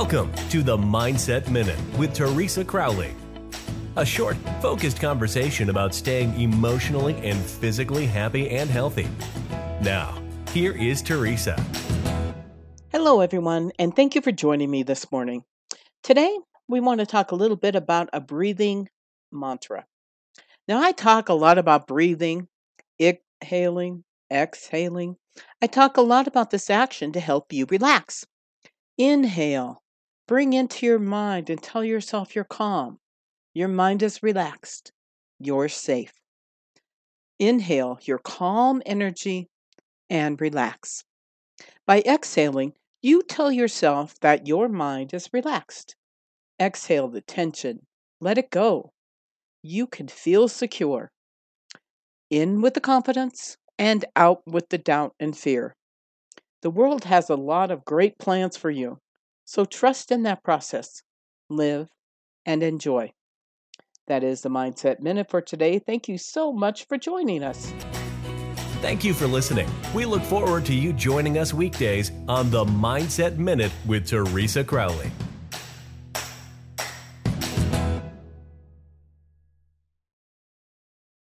Welcome to the Mindset Minute with Teresa Crowley. A short, focused conversation about staying emotionally and physically happy and healthy. Now, here is Teresa. Hello, everyone, and thank you for joining me this morning. Today, we want to talk a little bit about a breathing mantra. Now, I talk a lot about breathing, inhaling, exhaling. I talk a lot about this action to help you relax. Inhale, bring into your mind and tell yourself you're calm. Your mind is relaxed. You're safe. Inhale your calm energy and relax. By exhaling, you tell yourself that your mind is relaxed. Exhale the tension. Let it go. You can feel secure. In with the confidence and out with the doubt and fear. The world has a lot of great plans for you, so trust in that process. Live and enjoy. That is the Mindset Minute for today. Thank you so much for joining us. Thank you for listening. We look forward to you joining us weekdays on the Mindset Minute with Teresa Crowley.